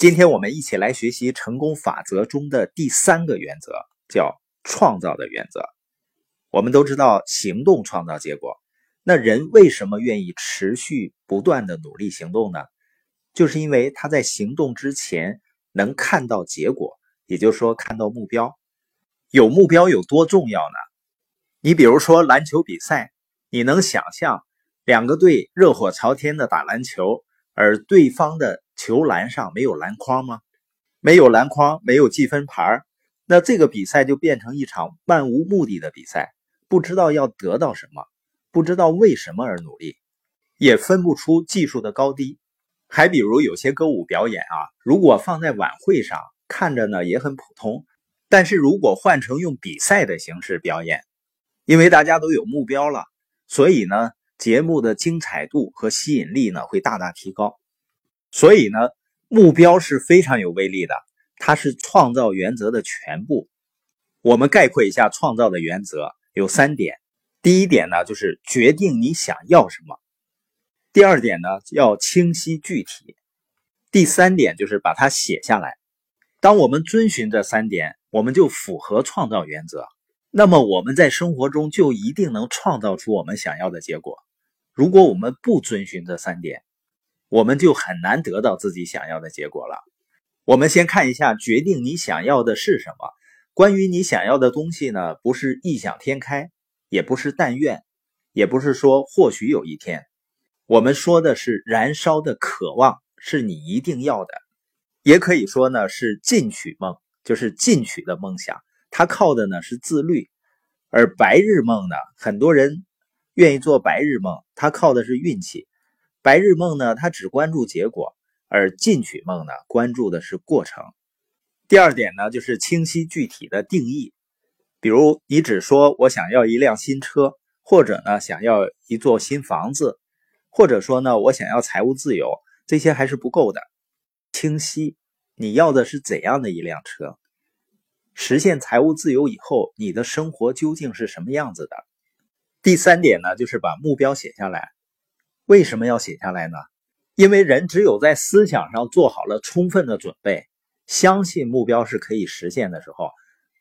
今天我们一起来学习成功法则中的第三个原则，叫创造的原则。我们都知道，行动创造结果。那人为什么愿意持续不断的努力行动呢？就是因为他在行动之前能看到结果，也就是说看到目标。有目标有多重要呢？你比如说篮球比赛，你能想象两个队热火朝天的打篮球，而对方的球篮上没有篮筐吗？没有篮筐，没有积分牌，那这个比赛就变成一场漫无目的的比赛，不知道要得到什么，不知道为什么而努力，也分不出技术的高低。还比如有些歌舞表演啊，如果放在晚会上，看着呢也很普通，但是如果换成用比赛的形式表演，因为大家都有目标了，所以呢节目的精彩度和吸引力呢会大大提高。所以呢，目标是非常有威力的，它是创造原则的全部。我们概括一下创造的原则有三点：第一点呢，就是决定你想要什么；第二点呢，要清晰具体；第三点就是把它写下来。当我们遵循这三点，我们就符合创造原则。那么我们在生活中就一定能创造出我们想要的结果。如果我们不遵循这三点，我们就很难得到自己想要的结果了。我们先看一下，决定你想要的是什么。关于你想要的东西呢，不是异想天开，也不是但愿，也不是说或许有一天。我们说的是燃烧的渴望，是你一定要的。也可以说呢，是进取梦，就是进取的梦想。它靠的呢是自律，而白日梦呢，很多人愿意做白日梦，它靠的是运气。白日梦呢，它只关注结果，而进取梦呢，关注的是过程。第二点呢，就是清晰具体的定义。比如，你只说我想要一辆新车，或者呢，想要一座新房子，或者说呢，我想要财务自由，这些还是不够的。清晰，你要的是怎样的一辆车？实现财务自由以后，你的生活究竟是什么样子的？第三点呢，就是把目标写下来。为什么要写下来呢？因为人只有在思想上做好了充分的准备，相信目标是可以实现的时候，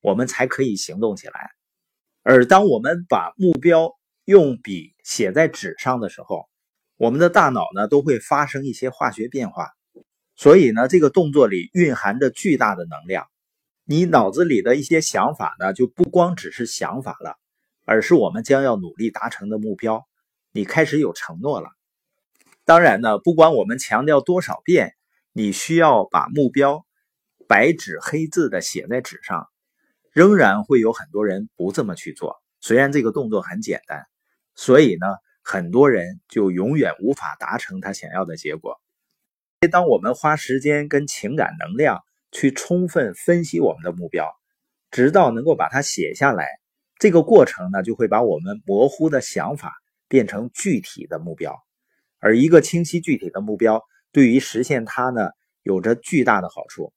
我们才可以行动起来。而当我们把目标用笔写在纸上的时候，我们的大脑呢都会发生一些化学变化，所以呢，这个动作里蕴含着巨大的能量。你脑子里的一些想法呢，就不光只是想法了，而是我们将要努力达成的目标。你开始有承诺了。当然呢，不管我们强调多少遍，你需要把目标白纸黑字的写在纸上，仍然会有很多人不这么去做。虽然这个动作很简单，所以呢，很多人就永远无法达成他想要的结果。当我们花时间跟情感能量去充分分析我们的目标，直到能够把它写下来，这个过程呢，就会把我们模糊的想法变成具体的目标。而一个清晰具体的目标，对于实现它呢，有着巨大的好处。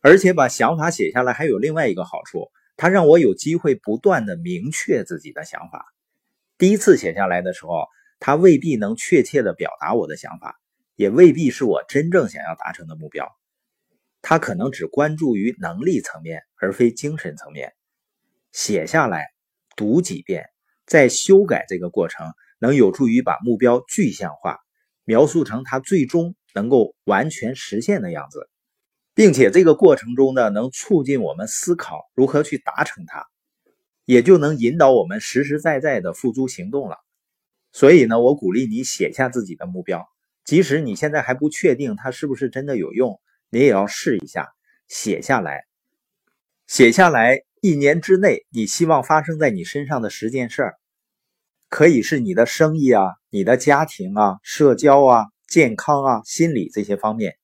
而且把想法写下来，还有另外一个好处，它让我有机会不断的明确自己的想法。第一次写下来的时候，它未必能确切的表达我的想法，也未必是我真正想要达成的目标。它可能只关注于能力层面，而非精神层面。写下来，读几遍，再修改这个过程。能有助于把目标具象化，描述成它最终能够完全实现的样子，并且这个过程中呢，能促进我们思考如何去达成它，也就能引导我们实实在在的付诸行动了。所以呢，我鼓励你写下自己的目标，即使你现在还不确定它是不是真的有用，你也要试一下，写下来，写下来一年之内你希望发生在你身上的十件事儿。可以是你的生意啊，你的家庭啊，社交啊，健康啊，心理这些方面，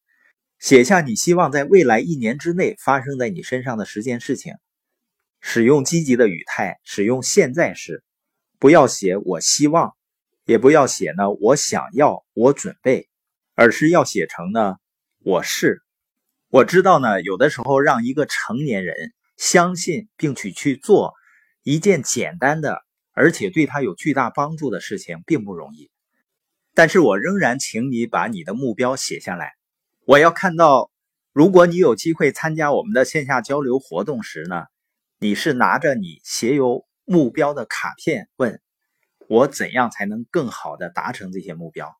写下你希望在未来一年之内发生在你身上的十件事情。使用积极的语态，使用现在时，不要写我希望，也不要写呢我想要，我准备，而是要写成呢我是。我知道呢，有的时候让一个成年人相信并且去做一件简单的。而且对他有巨大帮助的事情并不容易，但是我仍然请你把你的目标写下来。我要看到如果你有机会参加我们的线下交流活动时呢，你是拿着你写有目标的卡片，问我怎样才能更好的达成这些目标？